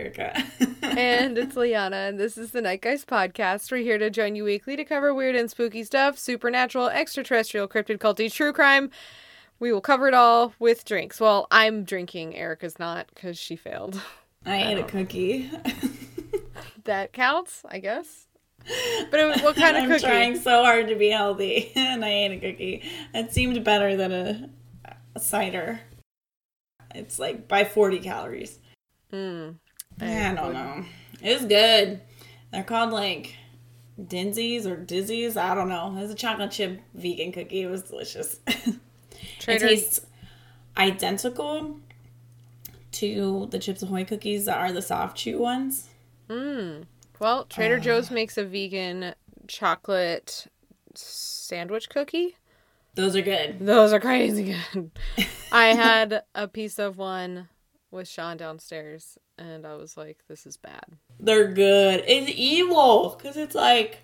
and it's Liana, and this is the Night Guys podcast. We're here to join you weekly to cover weird and spooky stuff, supernatural, extraterrestrial, cryptid, culty, true crime. We will cover it all with drinks. Well, I'm drinking. Erica's not because she failed. I ate a cookie. that counts, I guess. But it, what kind of I'm cookie? trying so hard to be healthy, and I ate a cookie. It seemed better than a, a cider. It's like by 40 calories. Mm, I don't know. It was good. They're called like Dinsies or Dizzies. I don't know. It was a chocolate chip vegan cookie. It was delicious. Trader- It tastes identical to the Chips Ahoy cookies that are the soft chew ones. Mm. Well, Trader Joe's makes a vegan chocolate sandwich cookie. Those are good. Those are crazy good. I had a piece of one with Sean downstairs, and I was like, "This is bad." They're good. It's evil because it's like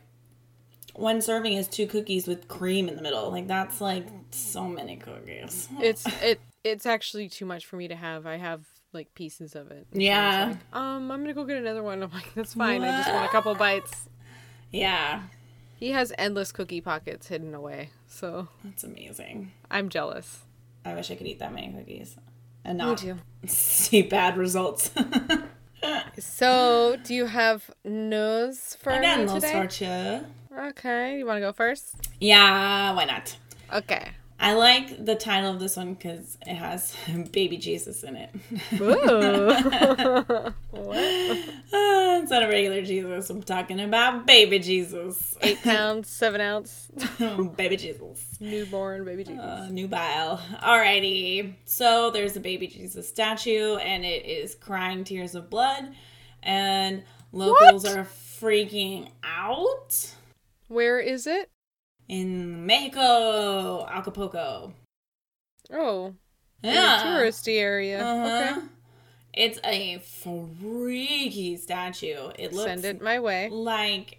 one serving is two cookies with cream in the middle. Like that's like so many cookies. It's it it's actually too much for me to have. I have like pieces of it. Yeah. like, um, I'm gonna go get another one. I'm like, that's fine. I just want a couple bites. Yeah, He has endless cookie pockets hidden away, so that's amazing. I'm jealous. I wish I could eat that many cookies and not see bad results. So, do you have news for I got me today? Okay, you want to go first? Yeah, why not? Okay. I like the title of this one because it has baby Jesus in it. Ooh. what? Ah, Instead of regular Jesus, I'm talking about baby Jesus. Eight pounds, seven ounce, baby Jesus. newborn baby Jesus. Uh, nubile. Alrighty. So there's a baby Jesus statue, and it is crying tears of blood, and locals What? are freaking out Where is it? In Mexico, Acapulco. Oh, Yeah. a touristy area. Uh-huh. Okay. It's a freaky statue. It looks Send it my way. like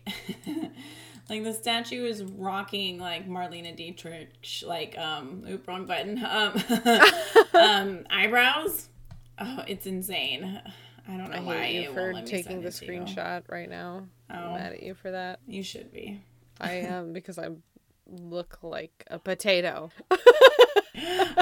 like the statue is rocking like Marlene Dietrich like um oop wrong button um um eyebrows. Oh, it's insane. I don't know I why you for taking the to you. screenshot right now. I'm Oh. mad at you for that. You should be. I am because I look like a potato.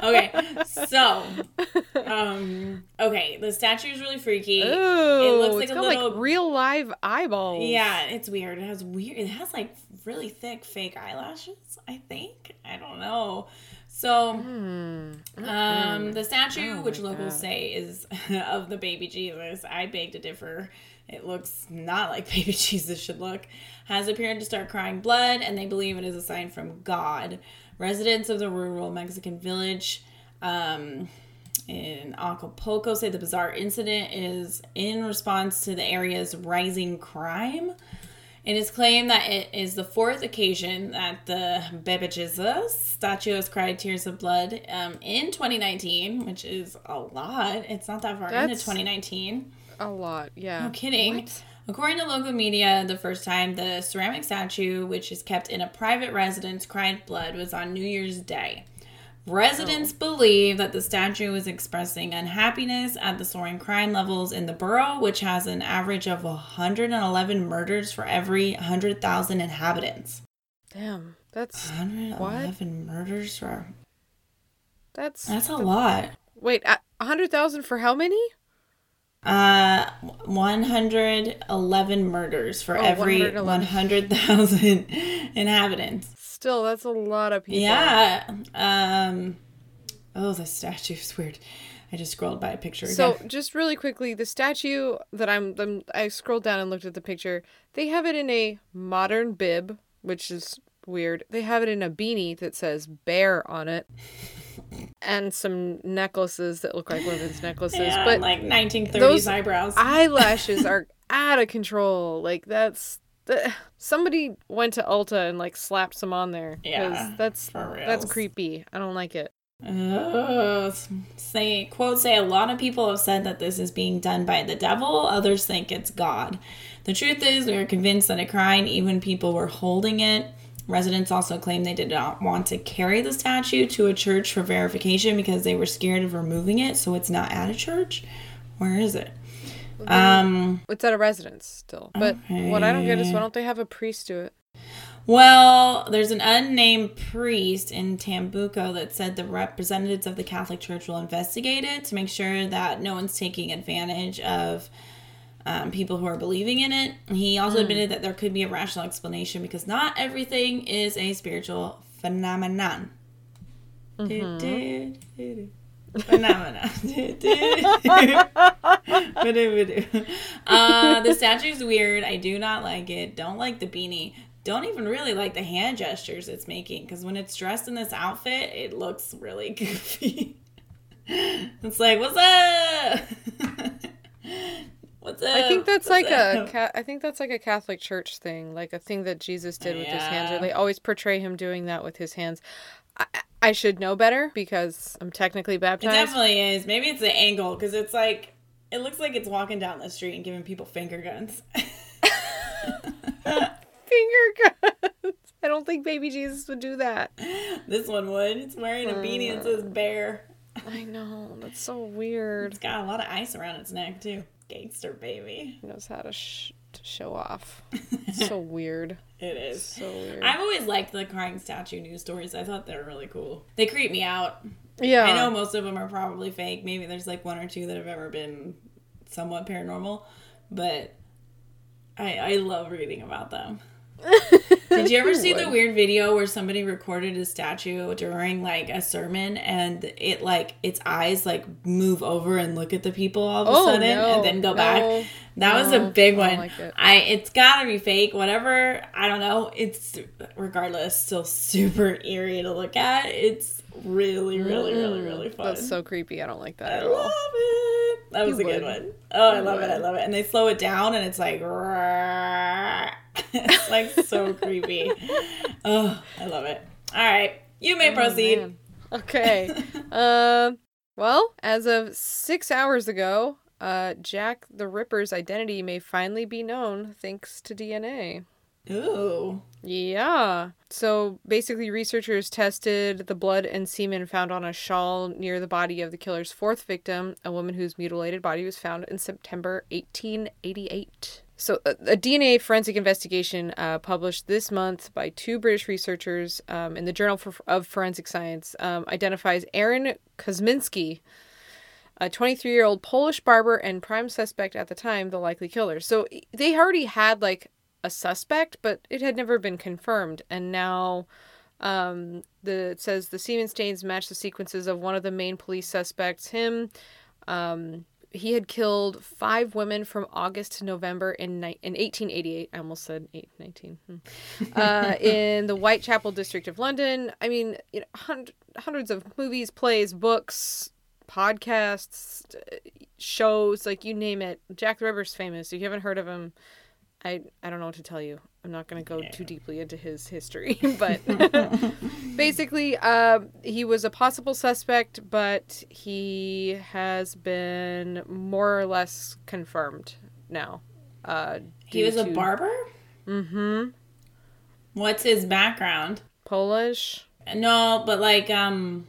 Okay, so um okay, the statue is really freaky. Ooh, it looks like a little like real live eyeballs. Yeah, it's weird. It has weird. It has like really thick fake eyelashes. I think. I don't know. So, Hmm. um, the statue, Oh which locals God. say is of the baby Jesus, I beg to differ. It looks not like baby Jesus should look. Has appeared to start crying blood, and they believe it is a sign from God. Residents of the rural Mexican village. Um, in Acapulco say the bizarre incident is in response to the area's rising crime. It is claimed that it is the fourth occasion that the Bebe Jesus statue has cried tears of blood um, in 2019, which is a lot. It's not that far into 2019. A lot, yeah. No kidding. What? According to local media, the first time the ceramic statue, which is kept in a private residence, cried blood was on New Year's Day. Residents Oh. believe that the statue was expressing unhappiness at the soaring crime levels in the borough, which has an average of 111 murders for every 100,000 inhabitants. Damn, that's 111 murders for. that's That's a lot. wait, hundred thousand for how many? Uh, 111 murders for Oh, every 111. 100,000 inhabitants. Still, that's a lot of people. Yeah. Um. Oh, the statue is weird. I just scrolled by a picture. So again. just really quickly, the statue that I'm, I'm I scrolled down and looked at the picture. They have it in a modern bib, which is weird. They have it in a beanie that says bear on it. And some necklaces that look like women's necklaces, yeah, but like 1930s those eyebrows. eyelashes are out of control. Like that's the, somebody went to Ulta and like slapped some on there. Yeah, that's that's creepy. I don't like it. Say quote say a lot of people have said that this is being done by the devil. Others think it's God. The truth is, we are convinced that it cried even people were holding it. Residents also claim they did not want to carry the statue to a church for verification because they were scared of removing it, so it's not at a church. Where is it? Um, It's at a residence still. But what I don't get is why don't they have a priest do it? well, there's an unnamed priest in Tambuco that said the representatives of the Catholic Church will investigate it to make sure that no one's taking advantage of um, people who are believing in it. He also admitted that there could be a rational explanation because not everything is a spiritual phenomenon. Phenomenon. uh, the statue's weird. I do not like it. Don't like the beanie. Don't even really like the hand gestures it's making because when it's dressed in this outfit, it looks really goofy. it's like, what's up? what's up? I think that's What's like a up?" ca- I think that's like a Catholic Church thing, like a thing that Jesus did with his hands. Or they always portray him doing that with his hands. I, I should know better because I'm technically baptized. It definitely is. Maybe it's the angle because it's like it looks like it's walking down the street and giving people finger guns. Finger guns. I don't think baby Jesus would do that. this one would. It's wearing a beanie that uh, says bear. I know that's so weird. It's got a lot of ice around its neck too. Gangster baby. Knows how to, sh- to show off. So weird. It is. So weird. I've always liked the crying statue news stories. I thought they were really cool. They creep me out. yeah. I know most of them are probably fake. Maybe there's like one or two that have ever been somewhat paranormal, but I I love reading about them. Did you ever see the weird video where somebody recorded a statue during like a sermon and it like its eyes like move over and look at the people all of a Oh, sudden no, and then go no, back? That was a big one. don't like it. I it's gotta be fake. Whatever. I don't know. It's regardless still super eerie to look at. It's really, really, really, really fun. That's so creepy. I don't like that I at love all. That was You a good would. one. Oh, I You love it. I love it. And they slow it down, and it's like, it's like so creepy. Oh, I love it. All right, you may proceed. Oh, man. Okay. um. Well, as of six hours ago, uh, Jack the Ripper's identity may finally be known thanks to DNA. Ooh, Yeah. So basically, researchers tested the blood and semen found on a shawl near the body of the killer's fourth victim, a woman whose mutilated body was found in September 1888. So, a, a DNA forensic investigation uh, published this month by two British researchers um, in the Journal for, of Forensic Science um, identifies Aaron Kosminski, a 23 year old Polish barber and prime suspect at the time, the likely killer. So they already had like a suspect, but it had never been confirmed. And now um, the it says the semen stains match the sequences of one of the main police suspects, him. Um, he had killed five women from August to November in ni- in 1888. I almost said eight, 19. Hmm. Uh, in the Whitechapel district of London. I mean, you know, hund- hundreds of movies, plays, books, podcasts, uh, shows, like you name it. Jack the Ripper's famous. If you haven't heard of him, I I don't know what to tell you. I'm not going to go too deeply into his history, but basically, um, he was a possible suspect, but he has been more or less confirmed now. Uh, he was a barber. Mm-hmm. What's his background? Polish. No, but like, um,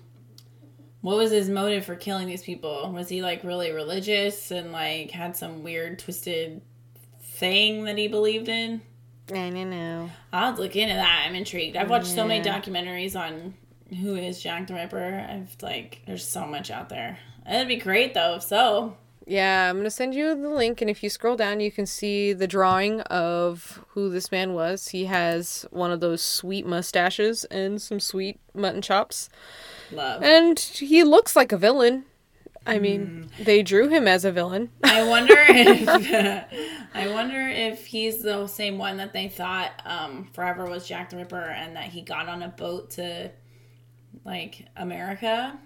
what was his motive for killing these people? Was he like really religious and like had some weird twisted thing that he believed in? I don't know. I'll look into that. I'm intrigued. I've watched so many documentaries on who is Jack the Ripper. I've like, there's so much out there. It'd be great though. If so, Yeah, I'm gonna send you the link, and if you scroll down, you can see the drawing of who this man was. He has one of those sweet mustaches and some sweet mutton chops, love. and he looks like a villain. I mean, they drew him as a villain. I wonder if I wonder if he's the same one that they thought um, forever was Jack the Ripper, and that he got on a boat to like America.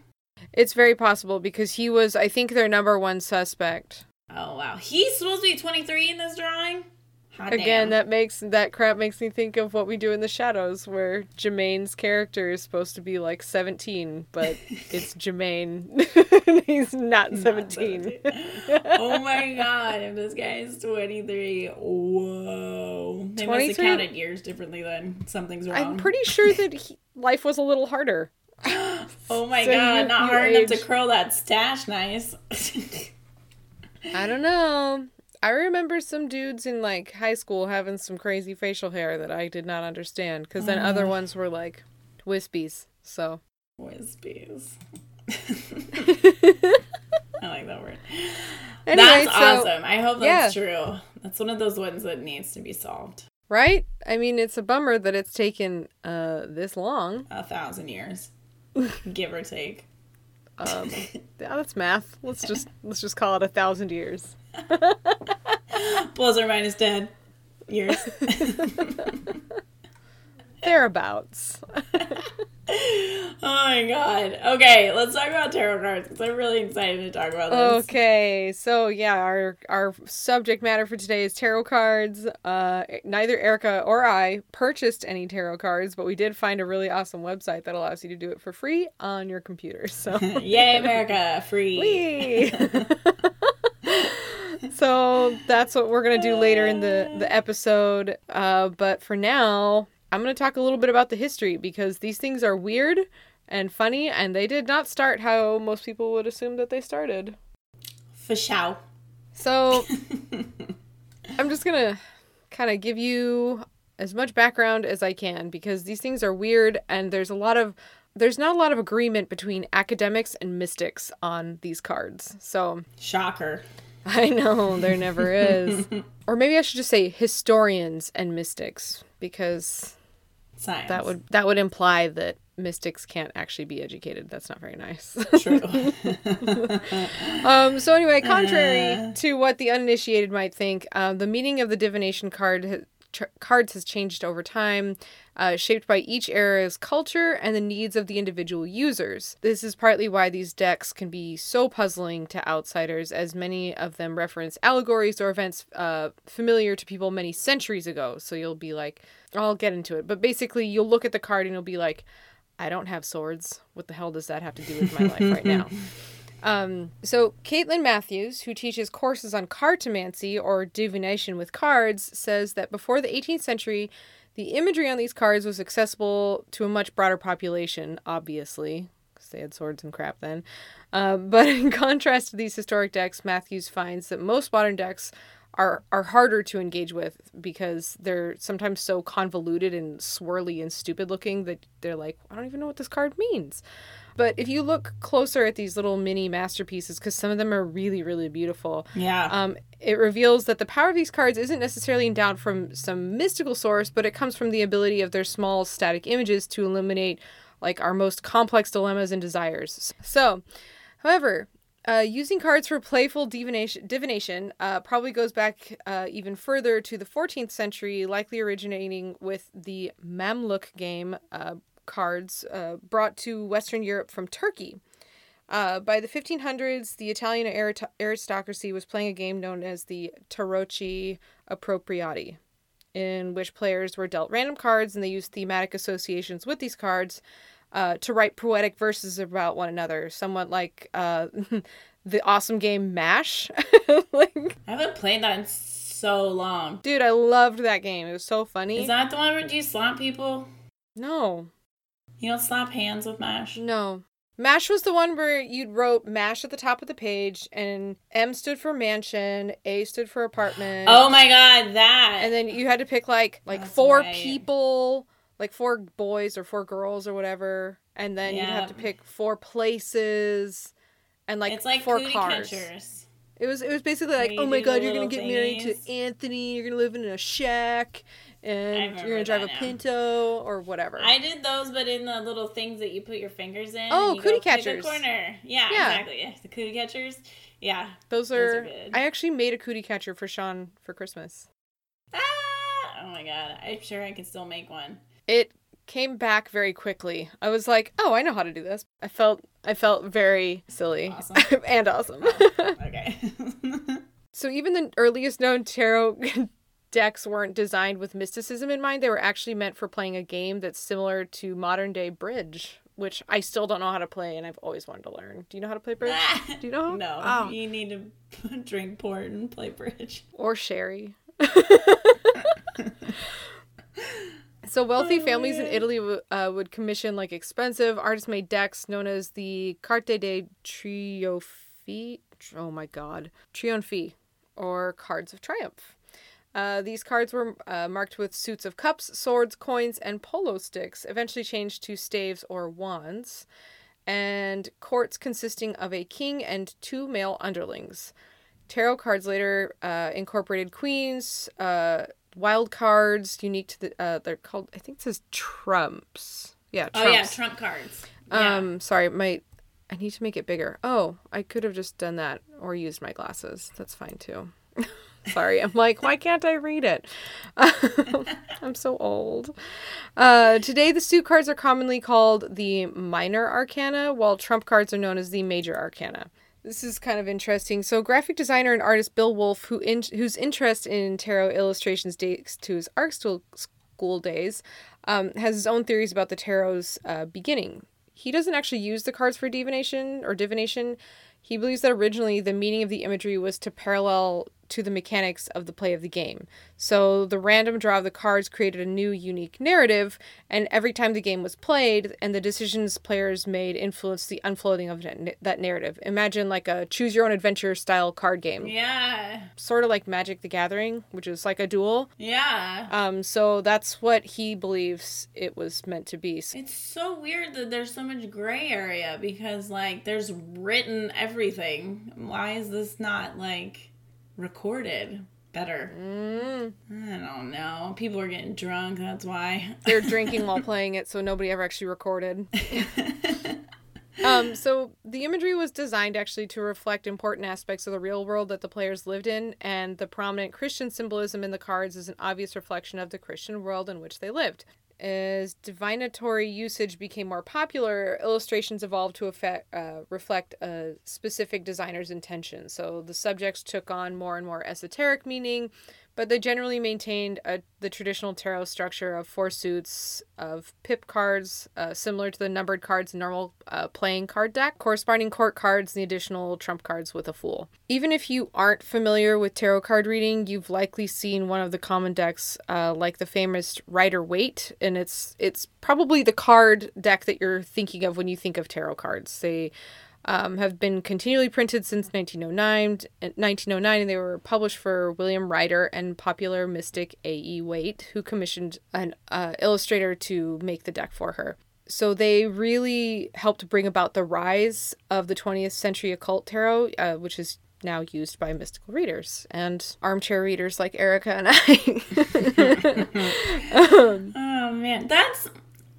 It's very possible because he was, I think, their number one suspect. Oh wow, he's supposed to be 23 in this drawing. Again, damn. that makes that crap makes me think of what we do in the shadows, where Jemaine's character is supposed to be like seventeen, but it's Jemaine. He's not seventeen. oh my god, if this guy is 23, whoa. They must have counted years differently then. Something's wrong. I'm pretty sure that he, life was a little harder. Oh my So god, you- not you hard enough to curl that stash nice. I don't know. I remember some dudes in like high school having some crazy facial hair that I did not understand because then other ones were like wispies. So Wispies. I like that word. anyway, that's so awesome. I hope that's true. That's one of those ones that needs to be solved. right? I mean, it's a bummer that it's taken uh this long. A thousand years, give or take. Um, yeah, that's math. Let's just let's just call it a thousand years. Plus or minus ten years. Thereabouts. oh my god. Okay, let's talk about tarot cards because I'm really excited to talk about this. Okay, so yeah, our our subject matter for today is tarot cards. Uh, neither Erica or I purchased any tarot cards, but we did find a really awesome website that allows you to do it for free on your computer. So, Yay, America! Free. So that's what we're gonna do later in the the episode. Uh, but for now, I'm gonna talk a little bit about the history because these things are weird and funny, and they did not start how most people would assume that they started. For show. So I'm just gonna kind of give you as much background as I can because these things are weird and there's a lot of there's not a lot of agreement between academics and mystics on these cards. So Shocker. I know there never is. or maybe I should just say historians and mystics because Science. that would that would imply that mystics can't actually be educated. That's not very nice. True. Um, so anyway, contrary to what the uninitiated might think, uh, the meaning of the divination card ha- tr- cards has changed over time, uh, shaped by each era's culture and the needs of the individual users. This is partly why these decks can be so puzzling to outsiders, as many of them reference allegories or events uh, familiar to people many centuries ago. So you'll be like, I'll get into it, but basically, you'll look at the card and you'll be like, I don't have swords. What the hell does that have to do with my life right now? Um, so Caitlin Matthews, who teaches courses on cartomancy or divination with cards, says that before the 18th century, the imagery on these cards was accessible to a much broader population, obviously, because they had swords and crap then. Uh, but in contrast to these historic decks, Matthews finds that most modern decks are are harder to engage with because they're sometimes so convoluted and swirly and stupid looking that they're like, I don't even know what this card means. But if you look closer at these little mini masterpieces, because some of them are really, really beautiful, yeah. um, it reveals that the power of these cards isn't necessarily endowed from some mystical source, but it comes from the ability of their small static images to illuminate like our most complex dilemmas and desires. So, however, uh, using cards for playful divination, divination uh, probably goes back uh, even further to the 14th century, likely originating with the Mamluk game uh, cards uh, brought to Western Europe from Turkey. Uh, by the 1500s, the Italian aristocracy was playing a game known as the Tarocchi Appropriati, in which players were dealt random cards and they used thematic associations with these cards uh, to write poetic verses about one another, somewhat like uh, the awesome game MASH. like, I haven't played that in so long. dude, I loved that game. It was so funny. Is that the one where you slap people? no, You don't slap hands with mash? no. MASH was the one where you'd wrote MASH at the top of the page, and M stood for mansion, A stood for apartment. Oh my god, that. and then you had to pick like like That's four right. people like four boys or four girls or whatever and then you'd have to pick four places and like it's like four cars catchers. it was it was basically like oh my god you're gonna get married to anthony you're gonna live in a shack and you're gonna drive a now. pinto or whatever I did those, but in the little things that you put your fingers in. Oh, cootie go pick a catchers. corner. Yeah, Yeah. exactly. The cootie catchers. Yeah. those those are are, good. i actually made a cootie catcher for sean for christmas Ah! Oh my god. I'm sure I can still make one. It came back very quickly i was like oh i know how to do this i felt i felt very silly Awesome. and awesome Okay. So even the earliest known tarot decks weren't designed with mysticism in mind. They were actually meant for playing a game that's similar to modern day bridge, which I still don't know how to play and I've always wanted to learn. Do you know how to play bridge? Do you know? no. Oh. You need to drink port and play bridge. Or sherry. So wealthy Oh, families in. Italy w- uh, would commission like expensive artist-made decks known as the Carte dei Trionfi. Oh my god, Trionfi, or cards of triumph. Uh, these cards were uh, marked with suits of cups, swords, coins, and polo sticks, eventually changed to staves or wands, and courts consisting of a king and two male underlings. Tarot cards later uh, incorporated queens, uh, wild cards, unique to the. Uh, they're called. I think it says trumps. Yeah, trumps. Oh yeah, trump cards. Yeah. Um, sorry, my. I need to make it bigger. Oh, I could have just done that or used my glasses. That's fine too. sorry, I'm like, why can't I read it? I'm so old. Uh, today, the suit cards are commonly called the minor arcana, while trump cards are known as the major arcana. This is kind of interesting. So, graphic designer and artist Bill Wolf, who in, whose interest in tarot illustrations dates to his art school, school days, um, has his own theories about the tarot's uh, beginning. He doesn't actually use the cards for divination or divination. He believes that originally the meaning of the imagery was to parallel to the mechanics of the play of the game. So the random draw of the cards created a new, unique narrative, and every time the game was played, and the decisions players made influenced the unfolding of that narrative. Imagine like a choose your own adventure style card game, yeah. sort of like Magic the Gathering, which is like a duel. Yeah. Um, so that's what he believes it was meant to be. It's so weird that there's so much gray area because like there's written everything. Why is this not like recorded better? Mm. I don't know. People are getting drunk, that's why. They're drinking while playing it, so nobody ever actually recorded. Um, so the imagery was designed actually to reflect important aspects of the real world that the players lived in, and the prominent Christian symbolism in the cards is an obvious reflection of the Christian world in which they lived. As divinatory usage became more popular, illustrations evolved to effect, uh, reflect a specific designer's intention. So the subjects took on more and more esoteric meaning, but they generally maintained a, the traditional tarot structure of four suits of pip cards, uh, similar to the numbered cards in normal uh, playing card deck, corresponding court cards, and the additional trump cards with a fool. Even if you aren't familiar with tarot card reading, you've likely seen one of the common decks, uh, like the famous Rider Waite, and it's it's probably the card deck that you're thinking of when you think of tarot cards. They um, have been continually printed since 1909, 1909, and they were published for William Rider and popular mystic A.E. Waite, who commissioned an uh, illustrator to make the deck for her. So they really helped bring about the rise of the 20th century occult tarot, uh, which is now used by mystical readers and armchair readers like Erica and I. Oh man, that's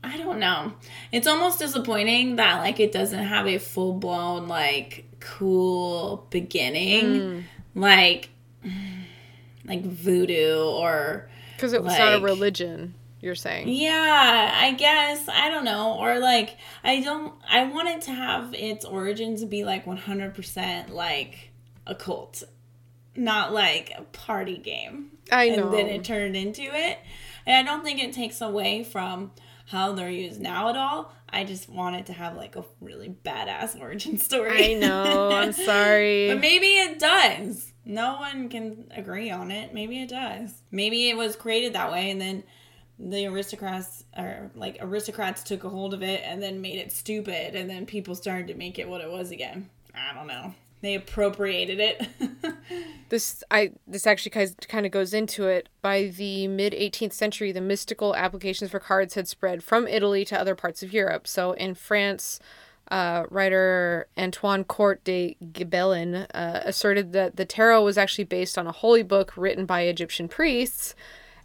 I don't know. It's almost disappointing that like it doesn't have a full blown like cool beginning, mm. like like voodoo or Because it was not a religion, you're saying. yeah, I guess I don't know or like I don't I want it to have its origins be like 100% like a cult, not like a party game I know. and then it turned into it. And I don't think it takes away from how they're used now at all. I just want it to have like a really badass origin story. I know. I'm sorry. but maybe it does. No one can agree on it. Maybe it does. Maybe it was created that way and then the aristocrats or like aristocrats took a hold of it and then made it stupid and then people started to make it what it was again. I don't know. They appropriated it. this I this actually kind of goes into it. By the mid 18th century, the mystical applications for cards had spread from Italy to other parts of Europe. So in France, uh, writer Antoine Court de Gebelin uh, asserted that the tarot was actually based on a holy book written by Egyptian priests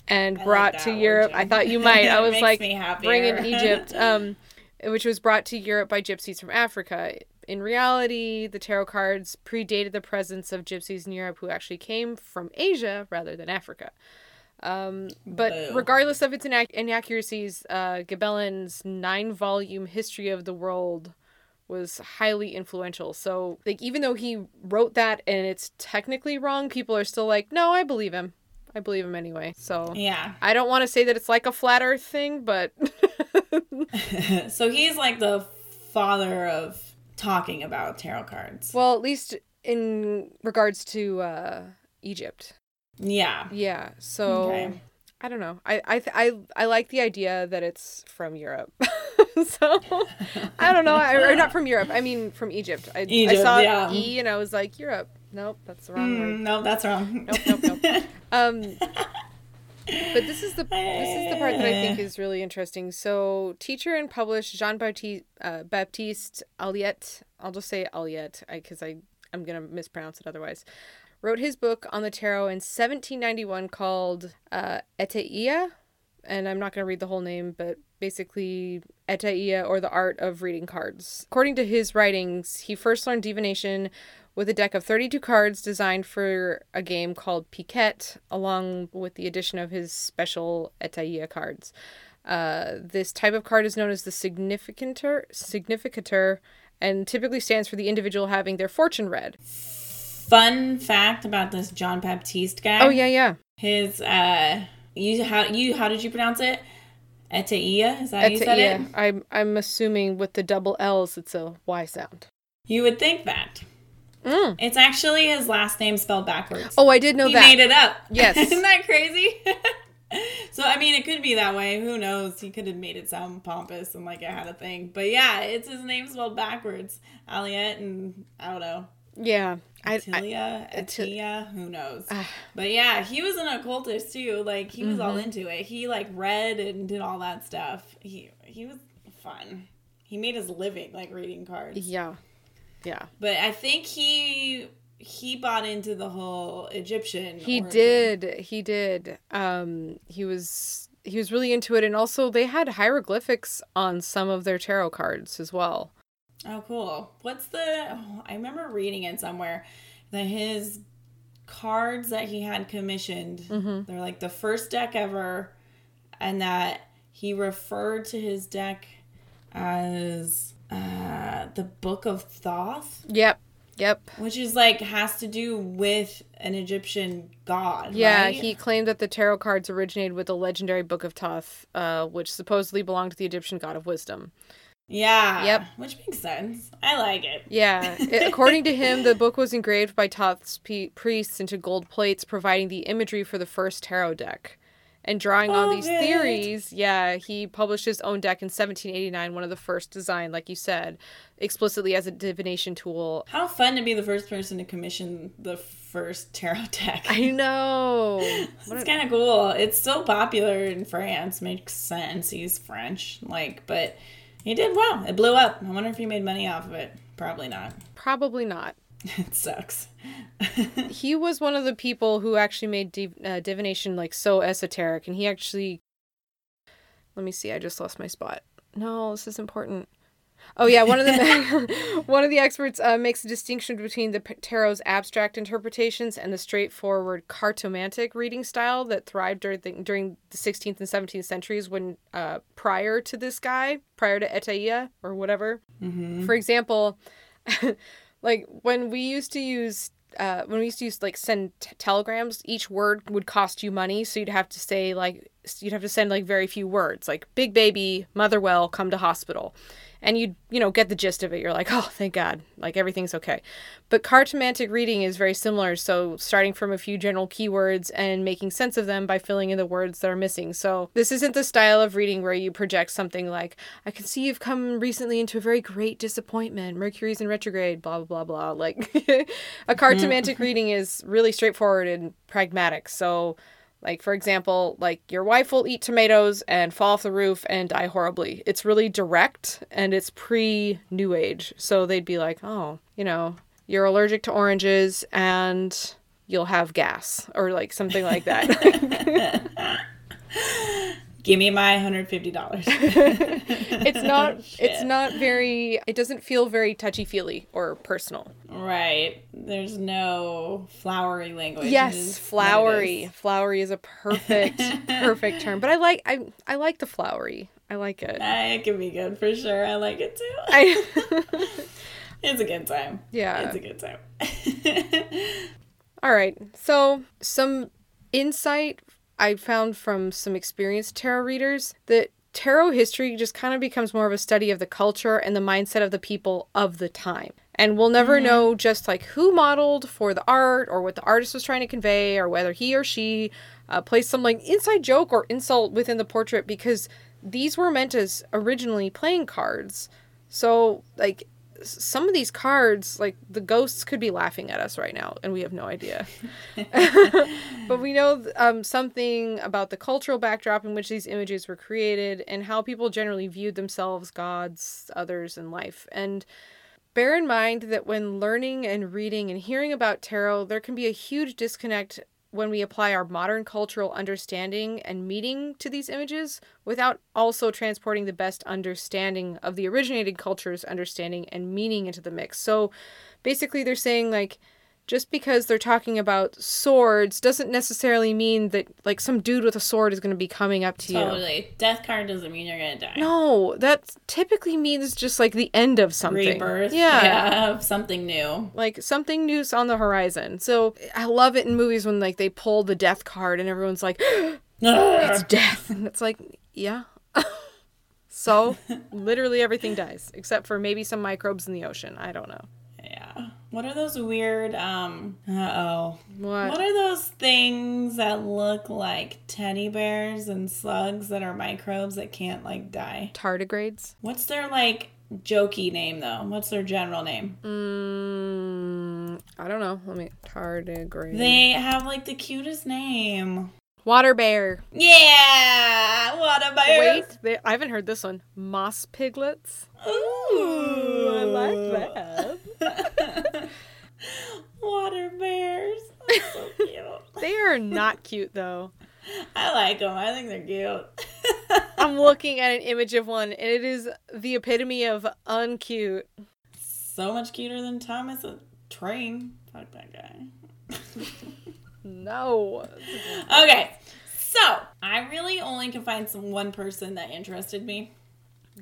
and like brought that to Europe. I thought you might. I was makes like bring in Egypt. Um, which was brought to Europe by gypsies from Africa. In reality, the tarot cards predated the presence of gypsies in Europe who actually came from Asia rather than Africa. Um, but Boo. regardless of its inac- inaccuracies, uh, Gebelin's nine volume history of the world was highly influential. So, like, even though he wrote that and it's technically wrong, people are still like, no, I believe him. I believe him anyway. So, yeah. I don't want to say that it's like a flat earth thing, but so he's like the father of talking about tarot cards. Well, at least in regards to uh, Egypt. yeah. Yeah. So Okay. I don't know. I I th- I I like the idea that it's from Europe. so I don't know. I, or not from Europe. I mean from Egypt. I, Egypt, I saw yeah. E and I was like Europe. Nope, that's the wrong word. Mm, no, that's wrong. Nope, nope, nope. Um, but this is the this is the part that I think is really interesting. So, teacher and published Jean Baptiste uh, Baptiste Aliette. I'll just say Aliette because I I'm gonna mispronounce it otherwise. Wrote his book on the tarot in 1791 called uh, Eteia, and I'm not gonna read the whole name, but basically Eteia or the art of reading cards. According to his writings, he first learned divination with a deck of 32 cards designed for a game called Piquet, along with the addition of his special Etaia cards. Uh, this type of card is known as the significanter, significator and typically stands for the individual having their fortune read. Fun fact about this John Baptiste guy. Oh, yeah, yeah. His uh, you how you how did you pronounce it? Eteia, is that how you said it? Etaia. I'm, I'm assuming with the double L's, it's a Y sound. You would think that. Mm. It's actually his last name spelled backwards. Oh, I did know he that. He made it up. Yes. Isn't that crazy? so I mean, it could be that way. Who knows? He could have made it sound pompous and like it had a thing. But yeah, it's his name spelled backwards. Aliette and I don't know. Yeah. Atilia, Ati- Atia, who knows? Ah. but yeah, he was an occultist too. Like he was all Mm-hmm. into it. He like read and did all that stuff. He he was fun. He made his living like reading cards. yeah. Yeah. But I think he he bought into the whole Egyptian. He origin. did. He did. Um, he was he was really into it, and also they had hieroglyphics on some of their tarot cards as well. Oh, cool. What's the? Oh, I remember reading it somewhere that his cards that he had commissioned, Mm-hmm. they're like the first deck ever, and that he referred to his deck as uh, the Book of Thoth, Yep. Yep. which is like has to do with an Egyptian god. Yeah, right? he claimed that the tarot cards originated with the legendary Book of Thoth, uh, which supposedly belonged to the Egyptian god of wisdom. Yeah. Yep. Which makes sense. I like it. Yeah, it- according to him, the book was engraved by Thoth's pe- priests into gold plates, providing the imagery for the first tarot deck. And drawing on oh, these it. theories, yeah, he published his own deck in 1789, one of the first designed, like you said, explicitly as a divination tool. How fun to be the first person to commission the first tarot deck. I know. It's kind of cool. It's so popular in France. Makes sense. He's French. Like, but he did well. It blew up. I wonder if he made money off of it. Probably not. Probably not. it sucks. He was one of the people who actually made div- uh, divination like so esoteric, and he actually. Let me see. I just lost my spot. No, this is important. Oh yeah, one of the one of the experts uh, makes a distinction between the tarot's abstract interpretations and the straightforward cartomantic reading style that thrived during the, during the 16th and 17th centuries when uh, prior to this guy, prior to Etaia or whatever. For example, like when we used to use uh, when we used to use like send t- telegrams, each word would cost you money, so you'd have to say like you'd have to send like very few words, like big baby, mother well, come to hospital, and you'd you know get the gist of it. You're like, oh, thank God, like everything's okay. But cartomantic reading is very similar, so starting from a few general keywords and making sense of them by filling in the words that are missing. So this isn't the style of reading where you project something like, I can see you've come recently into a very great disappointment. Mercury's in retrograde, blah blah blah blah. Like a mm-hmm. cartomantic reading is really straightforward and pragmatic. So like for example, like your wife will eat tomatoes and fall off the roof and die horribly. It's really direct and it's pre new age. So they'd be like, "Oh, you know, you're allergic to oranges and you'll have gas or like something like that." Give me my hundred fifty dollars. it's not it's not very it doesn't feel very touchy-feely or personal. right. There's no flowery language. Yes, is what it flowery. Flowery is a perfect perfect term. But I like I I like the flowery. I like it. It can be good for sure. I like it too. I it's a good time. Yeah. It's a good time. All right. So, some insight I found from some experienced tarot readers that tarot history just kind of becomes more of a study of the culture and the mindset of the people of the time. And we'll never know just like who modeled for the art or what the artist was trying to convey or whether he or she uh, placed some like inside joke or insult within the portrait because these were meant as originally playing cards. So, like, some of these cards, like, the ghosts could be laughing at us right now, and we have no idea. but we know um, something about the cultural backdrop in which these images were created and how people generally viewed themselves, gods, others, and life. And bear in mind that when learning and reading and hearing about tarot, there can be a huge disconnect when we apply our modern cultural understanding and meaning to these images without also transporting the best understanding of the originated culture's understanding and meaning into the mix. So basically, they're saying, like, just because they're talking about swords doesn't necessarily mean that, like, some dude with a sword is going to be coming up to you. Totally. Death card doesn't mean you're gonna die. No, that typically means just like the end of something. Rebirth. Yeah. Yeah. Something new. Like something new's on the horizon. So I love it in movies when like they pull the death card and everyone's like, it's death. And it's like, yeah. so literally everything dies, except for maybe some microbes in the ocean. I don't know. Yeah. What are those weird um uh oh. What? What are those things that look like teddy bears and slugs that are microbes that can't like die? Tardigrades? What's their like jokey name though? What's their general name? Mm, I don't know. Let me. Tardigrade. They have like the cutest name. Water bear. Yeah, water bear. Wait, they, I haven't heard this one. Moss piglets. Ooh, I like that. Water bears. That's so cute. They are not cute though. I like them. I think they're cute. I'm looking at an image of one, and it is the epitome of uncute. so much cuter than Thomas a Train. Fuck that guy. No. Okay, so I really only can find some one person that interested me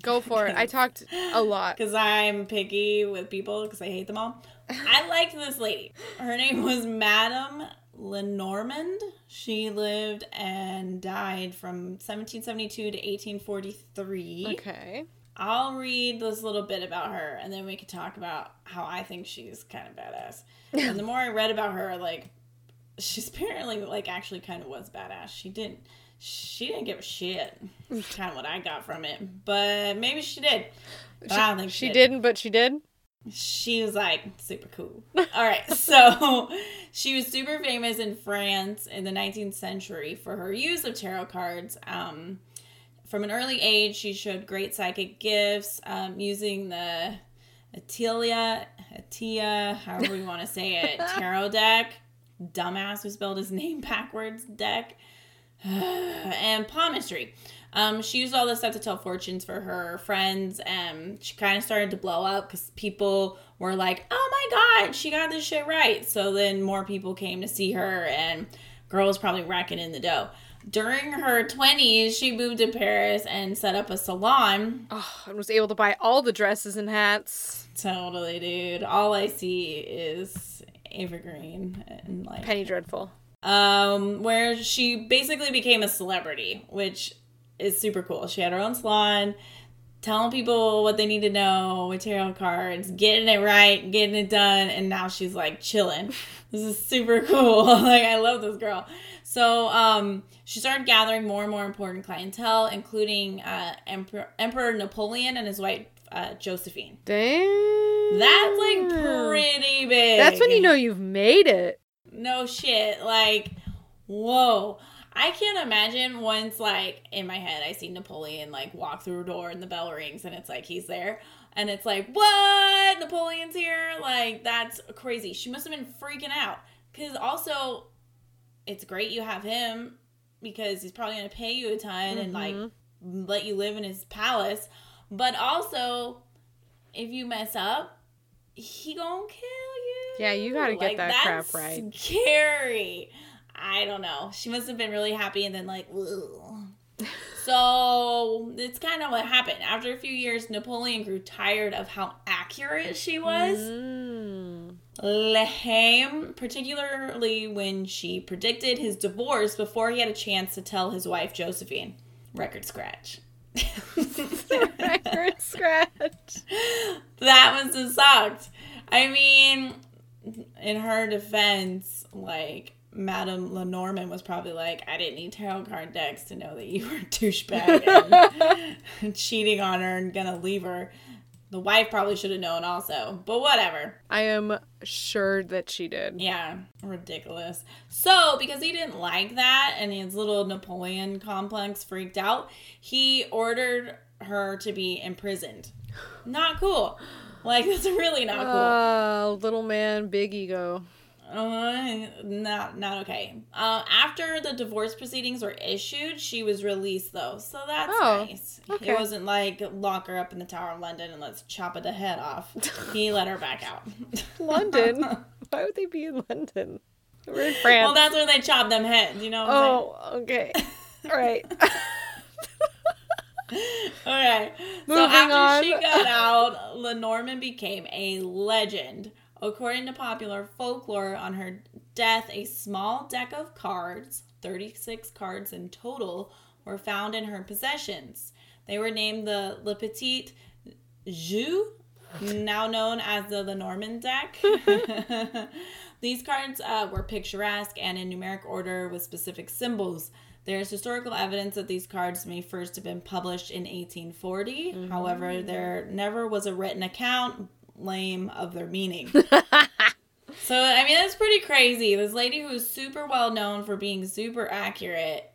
Go for it. I talked a lot. because I'm picky with people because I hate them all. I liked this lady. Her name was Madame Lenormand. She lived and died from 1772 to 1843. Okay. I'll read this little bit about her and then we can talk about how I think she's kind of badass. and the more I read about her, like she's apparently like actually kind of was badass. She didn't she didn't give a shit. kind of what I got from it. But maybe she did. But I don't think she, She did. didn't, but she did. She was like super cool. All right, so she was super famous in France in the 19th century for her use of tarot cards. Um, from an early age, she showed great psychic gifts um, using the Atelia, Atia, however you want to say it, tarot deck. Dumbass who spelled his name backwards deck. and palmistry. Um, she used all this stuff to tell fortunes for her friends, and she kind of started to blow up because people were like, "Oh my god, she got this shit right!" So then more people came to see her, and girls probably racking in the dough. During her twenties, she moved to Paris and set up a salon. Oh, and was able to buy all the dresses and hats. Totally, dude. All I see is Eva Green and like Penny Dreadful. um, where she basically became a celebrity, which is super cool. She had her own salon, telling people what they need to know with tarot cards, getting it right, getting it done, and now she's like chilling. This is super cool. like I love this girl. So um, she started gathering more and more important clientele, including uh, Emperor, Emperor Napoleon and his wife uh, Josephine. Damn. That's like pretty big. That's when you know you've made it. No shit. Like, whoa. I can't imagine once, like, in my head, I see Napoleon, like, walk through a door and the bell rings and it's like he's there. And it's like, what? Napoleon's here? Like, that's crazy. She must have been freaking out. Because also, it's great you have him because he's probably going to pay you a ton and, like, mm-hmm. let you live in his palace. But also, if you mess up, he gonna kill you. Yeah, you gotta get that crap right. Scary. I don't know. She must have been really happy and then like, so it's kind of what happened. After a few years, Napoleon grew tired of how accurate she was. Mm. Lehame, particularly when she predicted his divorce before he had a chance to tell his wife Josephine. Record scratch. Record scratch. that was the sucked. I mean, in her defense, like Madame Lenormand was probably like, I didn't need tarot card decks to know that you were a douchebag and cheating on her and gonna leave her. The wife probably should have known also, but whatever. I am sure that she did. Yeah, ridiculous. So, because he didn't like that and his little Napoleon complex freaked out, he ordered her to be imprisoned. Not cool. Like, that's really not cool. Uh, little man, big ego. Uh, not not okay. Uh, after the divorce proceedings were issued, she was released though, so that's Oh, nice. okay. It wasn't like lock her up in the Tower of London and let's chop the head off. he let her back out. London? Why would they be in London? We're in France. well, that's where they chop them heads. You know. Oh, okay. All right. Okay. so after on. she got out, Lenormand became a legend. According to popular folklore, on her death, a small deck of cards, 36 cards in total, were found in her possessions. They were named the Le Petit Jeu, now known as the Lenormand deck. These cards uh, were picturesque and in numeric order with specific symbols. There is historical evidence that these cards may first have been published in 1840. However, there never was a written account, lame, of their meaning. so, I mean, that's pretty crazy. This lady who is super well known for being super accurate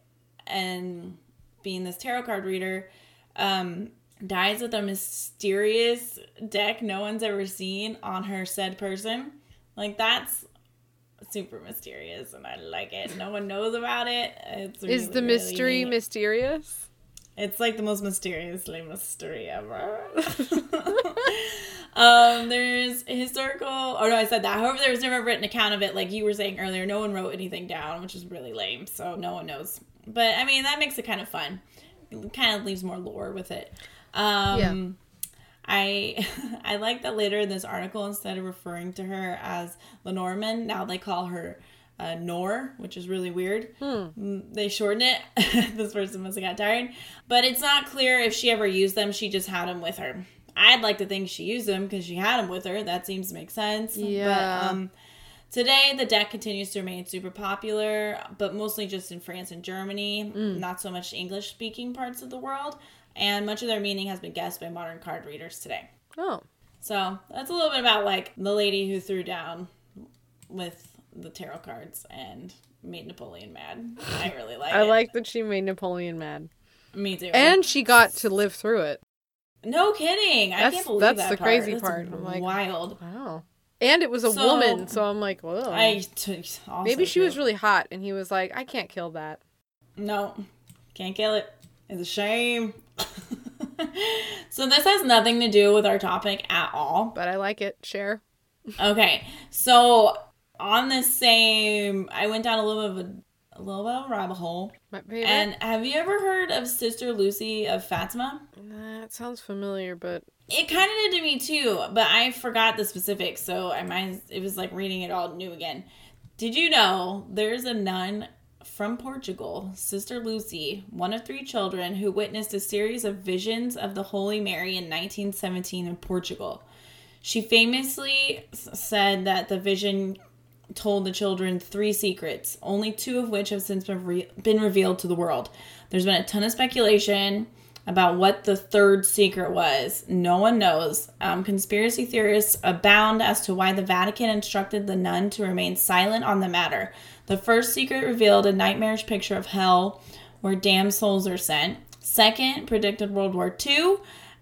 and being this tarot card reader um, dies with a mysterious deck no one's ever seen on her said person. Like, that's super mysterious and I like it. No one knows about it. It's Is the mystery neat. mysterious? It's like the most mysteriously mystery ever. um, there's historical. Oh no, I said that. However, there was never a written account of it. Like you were saying earlier, no one wrote anything down, which is really lame. So no one knows. But I mean, that makes it kind of fun. It kind of leaves more lore with it. Um, Yeah. I I like that later in this article, instead of referring to her as Lenormand, now they call her uh, Nor, which is really weird. Mm, They shorten it. this person must have got tired, but it's not clear if she ever used them. She just had them with her. I'd like to think she used them because she had them with her. That seems to make sense. Yeah. But um, today the deck continues to remain super popular, but mostly just in France and Germany, not so much English speaking parts of the world. And much of their meaning has been guessed by modern card readers today. Oh. So that's a little bit about like the lady who threw down with the tarot cards and made Napoleon mad. I really like it. I it. like that she made Napoleon mad. Me too. And she got to live through it. No kidding. I That's- can't believe that's that the part. crazy That's part. I'm like- wild. Wow. And it was a So- woman, so I'm like, whoa. I t- Maybe she was really hot, and he was like, I can't kill that. No, can't kill it. It's a shame. so this has nothing to do with our topic at all. But I like it. Share. Okay, so on the same, I went down a little bit of a, a little bit of a rabbit hole. My favorite. And have you ever heard of Sister Lucy of Fatima? that sounds familiar, but It kind of did to me too, but I forgot the specifics, so I might. It was like reading it all new again. Did you know there's a nun from Portugal, Sister Lucy, one of three children, who witnessed a series of visions of the Holy Mary in 1917 in Portugal? She famously said that the vision told the children three secrets, only two of which have since been, re- been revealed to the world. There's been a ton of speculation about what the third secret was. No one knows. Um, conspiracy theorists abound as to why the Vatican instructed the nun to remain silent on the matter. The first secret revealed a nightmarish picture of hell where damned souls are sent. Second, predicted World War II.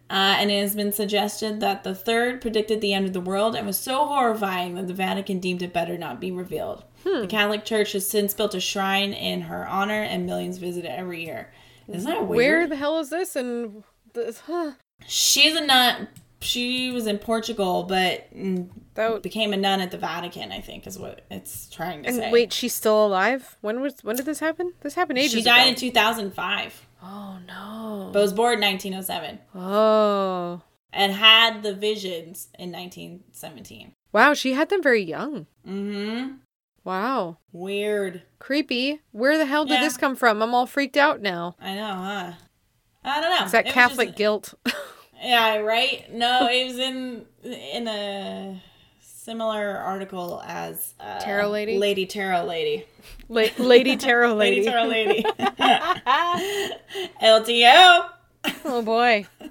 Uh, and it has been suggested that the third predicted the end of the world and was so horrifying that the Vatican deemed it better not be revealed. The Catholic Church has since built a shrine in her honor, and millions visit it every year. Isn't that weird? where the hell is this? And this, huh, She's a nun. She was in Portugal, but mm, that became a nun at the Vatican. I think is what it's trying to say. wait, she's still alive? When was when did this happen? This happened ages she died ago. in 2005, oh no. but was born in 1907 Oh. and had the visions in 1917. Wow, she had them very young. Mm-hmm. Wow. Weird. Creepy. Where the hell did Yeah. this come from? I'm all freaked out now. I know, huh? I don't know. Is that It Catholic just- guilt? Yeah, right. No, it was in in a similar article as uh, Tarot Lady? Lady Tarot Lady. La- Lady Tarot Lady Lady. Tarot Lady. LTO. oh boy,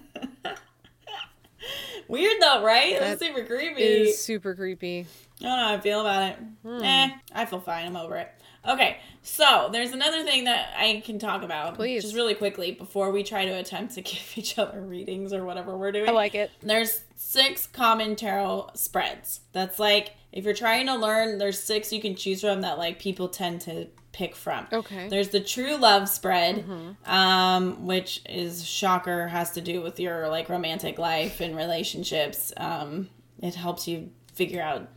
Weird though, right? That's super creepy. it is super creepy. I don't know how I feel about it. Eh, I feel fine. I'm over it. Okay, so there's another thing that I can talk about. Please. Just really quickly before we try to attempt to give each other readings or whatever we're doing. I like it. There's six common tarot spreads. That's like if you're trying to learn, there's six you can choose from that like people tend to pick from. Okay. There's the true love spread, um, which is shocker has to do with your like romantic life and relationships. Um, it helps you figure out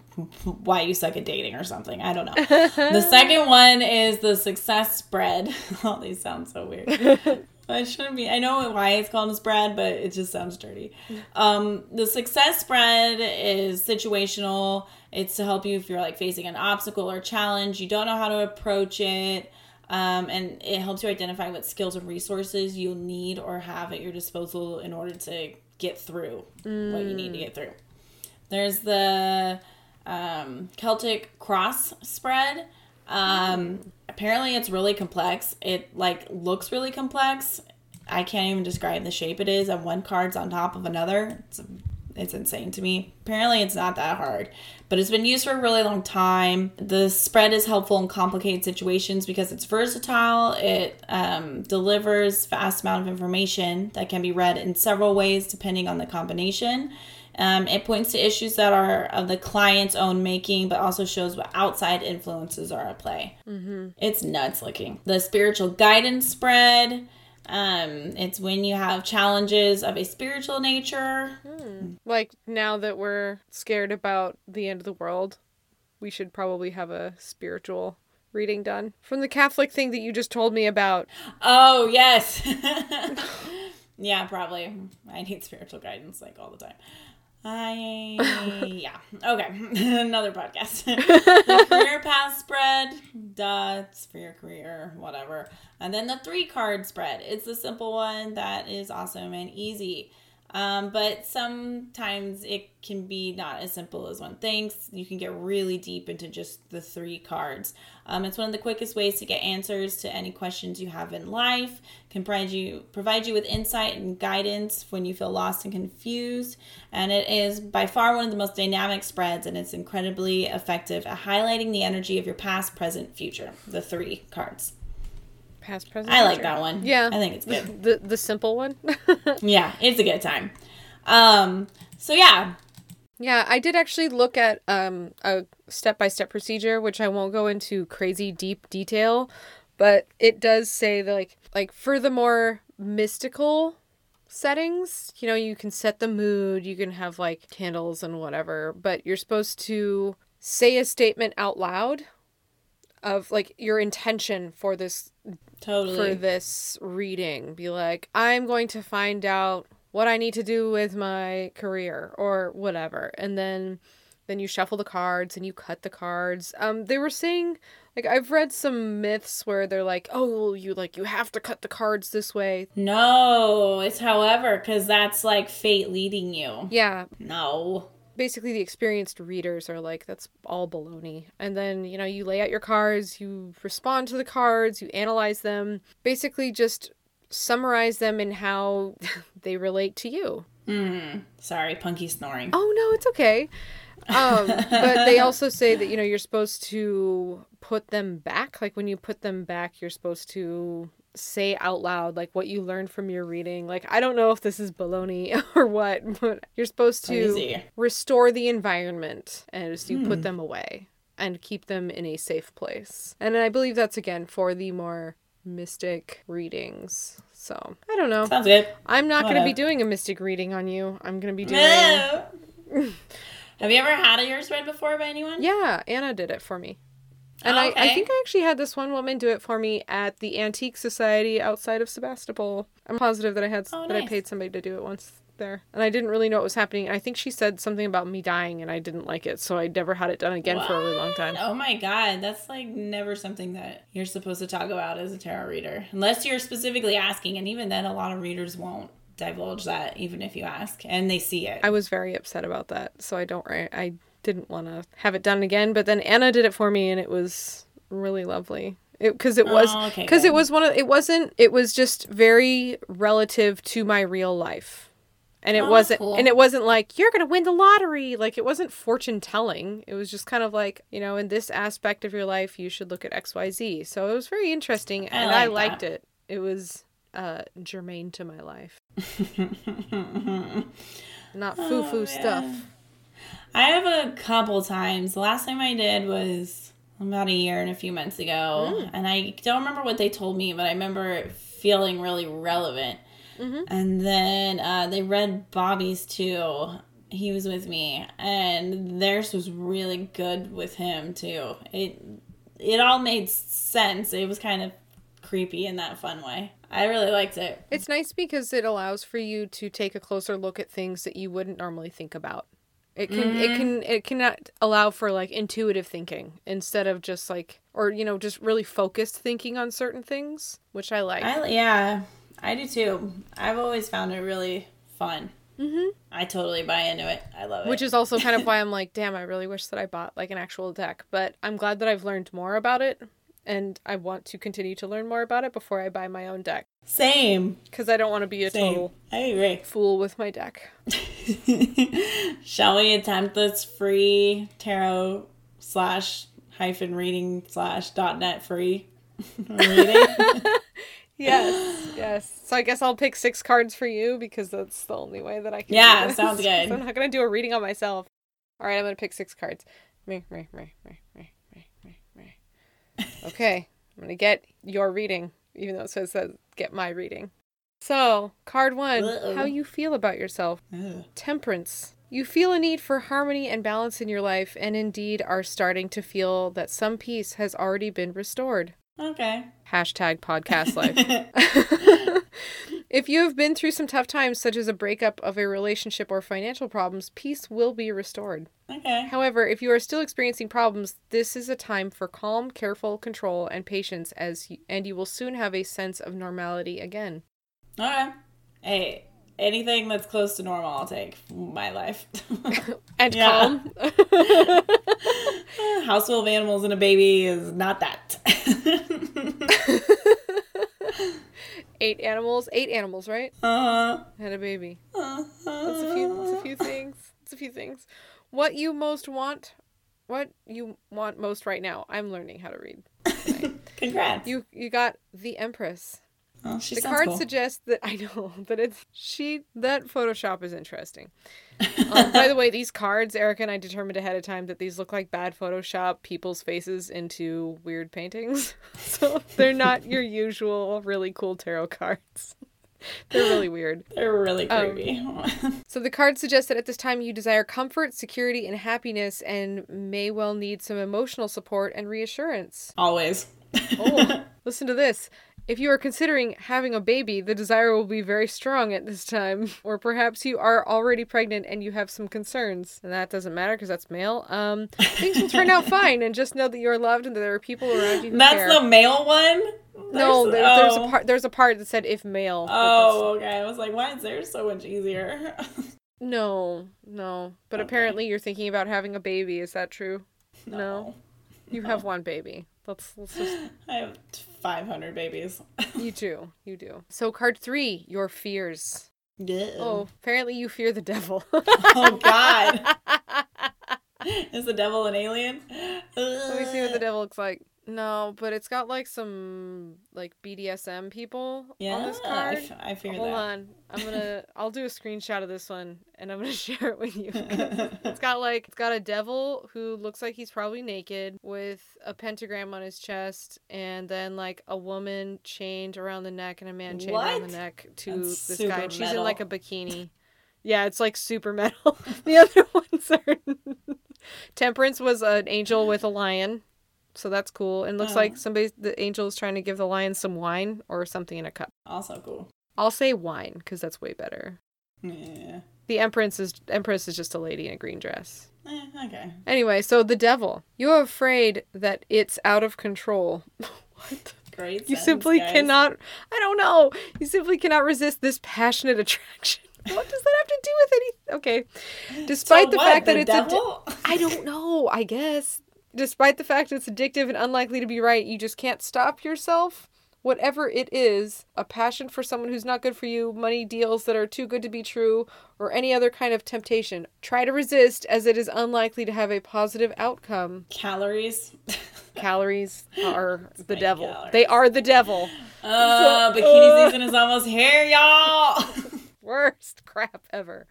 why you suck at dating or something. I don't know. the second one is the success spread. All these sound so weird. I shouldn't be. I know why it's called a spread, but it just sounds dirty. Um, the success spread is situational. It's to help you if you're like facing an obstacle or challenge. You don't know how to approach it. Um, and it helps you identify what skills and resources you'll need or have at your disposal in order to get through what you need to get through. There's the um, Celtic cross spread. Um, apparently, it's really complex. It like looks really complex. I can't even describe the shape it is, and one card's on top of another. It's it's insane to me. Apparently, it's not that hard, but it's been used for a really long time. The spread is helpful in complicated situations because it's versatile. It um, delivers vast amount of information that can be read in several ways depending on the combination. Um, it points to issues that are of the client's own making, but also shows what outside influences are at play. Mm-hmm. It's nuts looking. The spiritual guidance spread. Um, it's when you have challenges of a spiritual nature. Like now that we're scared about the end of the world, we should probably have a spiritual reading done from the Catholic thing that you just told me about. Oh, yes. yeah, probably. I need spiritual guidance like all the time. I, yeah. Okay. Another podcast. the career path spread. Duh. It's for your career, whatever. And then the three card spread. It's the simple one that is awesome and easy. Um, but sometimes it can be not as simple as one thinks. You can get really deep into just the three cards. Um, it's one of the quickest ways to get answers to any questions you have in life. Can provide you provide you with insight and guidance when you feel lost and confused. And it is by far one of the most dynamic spreads, and it's incredibly effective at highlighting the energy of your past, present, future. The three cards. Past, present. I like that one. Yeah. I think it's good. The the simple one. yeah, it's a good time. Um, so yeah, Yeah, I did actually look at um, a step by step procedure, which I won't go into crazy deep detail, but it does say that like like for the more mystical settings, you know, you can set the mood, you can have like candles and whatever, but you're supposed to say a statement out loud of like your intention for this totally. for this reading. Be like, I'm going to find out what I need to do with my career or whatever. And then then you shuffle the cards and you cut the cards. Um they were saying like I've read some myths where they're like, "Oh, you like you have to cut the cards this way." No, it's however, because that's like fate leading you. Yeah, No. Basically the experienced readers are like that's all baloney. And then you know you lay out your cards you respond to the cards you analyze them basically just summarize them in how they relate to you. Mm, sorry, punky snoring. oh no it's okay. Um but they also say that you know you're supposed to put them back. Like when you put them back you're supposed to say out loud like what you learned from your reading like i don't know if this is baloney or what but you're supposed to Crazy. restore the environment as you put hmm. them away and keep them in a safe place. And I believe that's again for the more mystic readings. So I don't know. Sounds good. I'm not going to be doing a mystic reading on you. I'm going to be doing. No. Have you ever had a yours read before by anyone? Yeah, Anna did it for me. And Oh, I, I think I actually had this one woman do it for me at the Antique Society outside of Sebastopol. I'm positive that I had Oh, that I paid somebody to do it once there. And I didn't really know what was happening. I think she said something about me dying and I didn't like it, so I never had it done again for a really long time. Oh my god, that's like never something that you're supposed to talk about as a tarot reader. Unless you're specifically asking, and even then, a lot of readers won't divulge that, even if you ask, and they see it. I was very upset about that, so I don't. I didn't want to have it done again. But then Anna did it for me, and it was really lovely. Because it, was Oh, okay, because it was one of it wasn't it was just very relative to my real life, and it Oh, wasn't cool. and it wasn't like you're gonna win the lottery. Like it wasn't fortune telling. It was just kind of like you know in this aspect of your life you should look at X Y Z. So it was very interesting, and I, like liked that. it. It was uh germane to my life, not foo foo Oh, stuff. yeah. I have a couple times. The last time I did was about a year and a few months ago. Mm. And I don't remember what they told me, but I remember it feeling really relevant. Mm-hmm. And then uh, they read Bobby's too. He was with me, and theirs was really good with him too. It it all made sense. It was kind of creepy in that fun way. I really liked it. It's nice because it allows for you to take a closer look at things that you wouldn't normally think about. It can it can it can allow for like intuitive thinking instead of just like or you know just really focused thinking on certain things, which I like. I yeah, I do too. I've always found it really fun. Mm-hmm. I totally buy into it. I love it. which is also kind of why I'm like, damn, I really wish that I bought like an actual deck. But I'm glad that I've learned more about it, and I want to continue to learn more about it before I buy my own deck same. because I don't want to be a Same. total I agree. fool with my deck. Shall we attempt this free tarot slash hyphen reading slash dot net free reading? Yes, yes. So I guess I'll pick six cards for you because that's the only way that I can. Yeah, sounds good. I'm not gonna do a reading on myself. All right, I'm gonna pick six cards. Me, me, me, me. Okay, I'm gonna get your reading, even though it says that get my reading. So, card one: Uh-oh. How you feel about yourself. Ugh. Temperance. You feel a need for harmony and balance in your life, and indeed are starting to feel that some peace has already been restored. okay. Hashtag podcast life. if you have been through some tough times, such as a breakup of a relationship or financial problems, peace will be restored. Okay. However, if you are still experiencing problems, this is a time for calm, careful control and patience as you, and you will soon have a sense of normality again. Okay. Hey, anything that's close to normal, I'll take. My life. And calm. House full of animals and a baby is not that. Eight animals, eight animals, right? Uh-huh. Had a baby. uh, That's a few. That's a few things. That's a few things. What you most want, what you want most right now. I'm learning how to read. Congrats. You you got the Empress. Oh, the card cool. suggests that I know that it's she that Photoshop is interesting. Um, by the way, these cards, Erica and I determined ahead of time that these look like bad Photoshop people's faces into weird paintings. so they're not your usual really cool tarot cards. they're really weird. They're really Um, creepy. So the card suggests that at this time you desire comfort, security, and happiness, and may well need some emotional support and reassurance. Always. Oh, listen to this. If you are considering having a baby, the desire will be very strong at this time. Or perhaps you are already pregnant and you have some concerns. And that doesn't matter because that's male. Um, things will turn out fine, and just know that you are loved and that there are people around you That's care. the male one? no, There's- there, there's a oh. part. There's a part that said if male. Oh, okay. I was like, why is theirs so much easier? no, no. But Okay. apparently you're thinking about having a baby. Is that true? No. You have one baby. Let's let's just I have 500 babies. you do. You do. So card 3, your fears. Yeah. Oh, apparently you fear the devil. Oh, God. Is the devil an alien? Let me see what the devil looks like. No, but it's got like some like BDSM people Yeah, on this I, card. f- I fear Hold that. on. I'm gonna I'll do a screenshot of this one and I'm gonna share it with you. It's got like it's got a devil who looks like he's probably naked with a pentagram on his chest and then like a woman chained around the neck and a man chained around the neck to That's this guy. And she's in like a bikini. Yeah, it's like super metal. the other ones are Temperance was an angel with a lion. So that's cool. And looks Oh. like somebody the angel is trying to give the lion some wine or something in a cup. Also cool. I'll say wine because that's way better. Yeah. The empress is empress is just a lady in a green dress. Eh, okay. Anyway, so the devil. You're afraid that it's out of control. what? Great. You simply guys. cannot I don't know. You simply cannot resist this passionate attraction. what does that have to do with anything? Okay. Despite So the what, fact that the it's addi- devil? I don't know, I guess. Despite the fact it's addictive and unlikely to be right, you just can't stop yourself. Whatever it is, a passion for someone who's not good for you, money deals that are too good to be true, or any other kind of temptation, try to resist as it is unlikely to have a positive outcome. Calories. Calories are the devil. calories. They are the devil. Uh, bikini season is almost here, y'all. worst crap ever.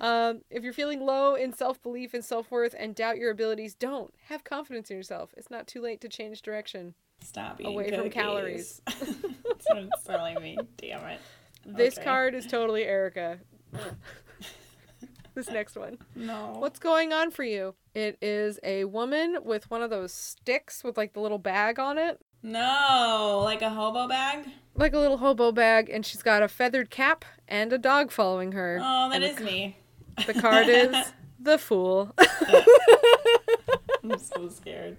Um, if you're feeling low in self belief and self worth and doubt your abilities, don't have confidence in yourself. It's not too late to change direction. Stop eating Away from calories. That's what it's telling me. Damn it. This Okay. card is totally Erica. this next one. No. What's going on for you? It is a woman with one of those sticks with like the little bag on it, No, like a hobo bag. like a little hobo bag, and she's got a feathered cap and a dog following her. Oh, that And is the, me. The card is the fool. I'm so scared.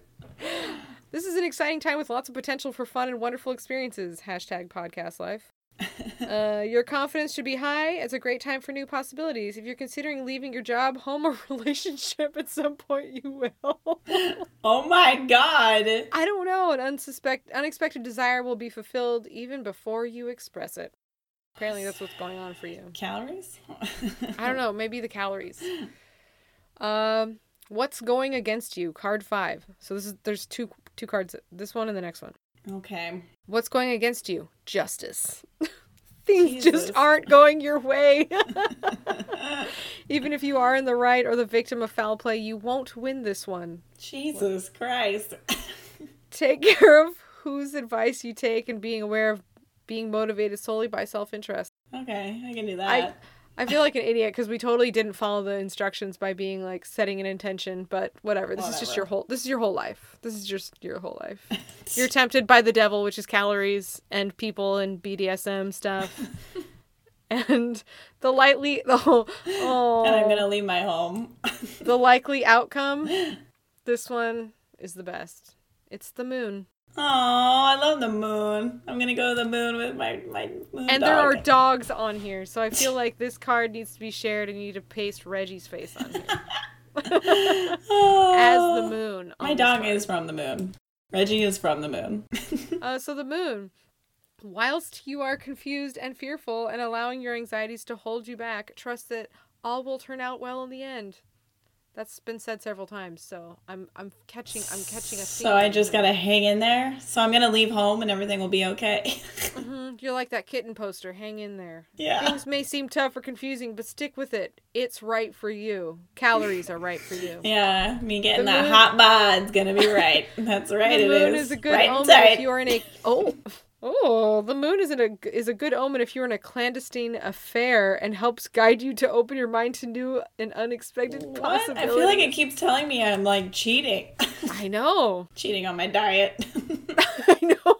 This is an exciting time with lots of potential for fun and wonderful experiences. Hashtag podcast life. Uh, your confidence should be high. It's a great time for new possibilities. If you're considering leaving your job, home, or relationship at some point, you will. Oh my god. I don't know. An unsuspect, unexpected desire will be fulfilled even before you express it. Apparently, that's what's going on for you. Calories? I don't know. Maybe the calories. Um, what's going against you? Card five. So this is there's two two cards. This one and the next one. Okay. What's going against you? Justice. Things Jesus. just aren't going your way. Even if you are in the right or the victim of foul play, you won't win this one. Jesus Christ. Take care of whose advice you take and being aware of being motivated solely by self interest. Okay, I can do that. I I feel like an idiot because we totally didn't follow the instructions by being like setting an intention, but whatever. This is just your whole this is your whole life. This is just your whole life. You're tempted by the devil, which is calories and people and BDSM stuff. and the lightly the whole oh and I'm gonna oh. leave my home. the likely outcome this one is the best. It's the moon. Oh, I love the moon. I'm gonna go to the moon with my my moon And there are dogs on here, so I feel like this card needs to be shared and you need to paste Reggie's face on here. as Oh. the moon. My dog card. is from the moon. Reggie is from the moon. Uh, so the moon. Whilst you are confused and fearful and allowing your anxieties to hold you back, trust that all will turn out well in the end. That's been said several times, so I'm I'm catching I'm catching a so I just gotta hang in there. So I'm gonna leave home and everything will be okay. hmm You're like that kitten poster. Hang in there. yeah. Things may seem tough or confusing, but stick with it. It's right for you. Calories are right for you. Yeah, me getting The that moon- hot bod's gonna be right. That's right. the it moon is. is a good right omen if you are in a oh oh the moon is a is a good omen if you're in a clandestine affair and helps guide you to open your mind to new and unexpected What? possibilities. I feel like it keeps telling me I'm like cheating. I know. cheating on my diet. I know.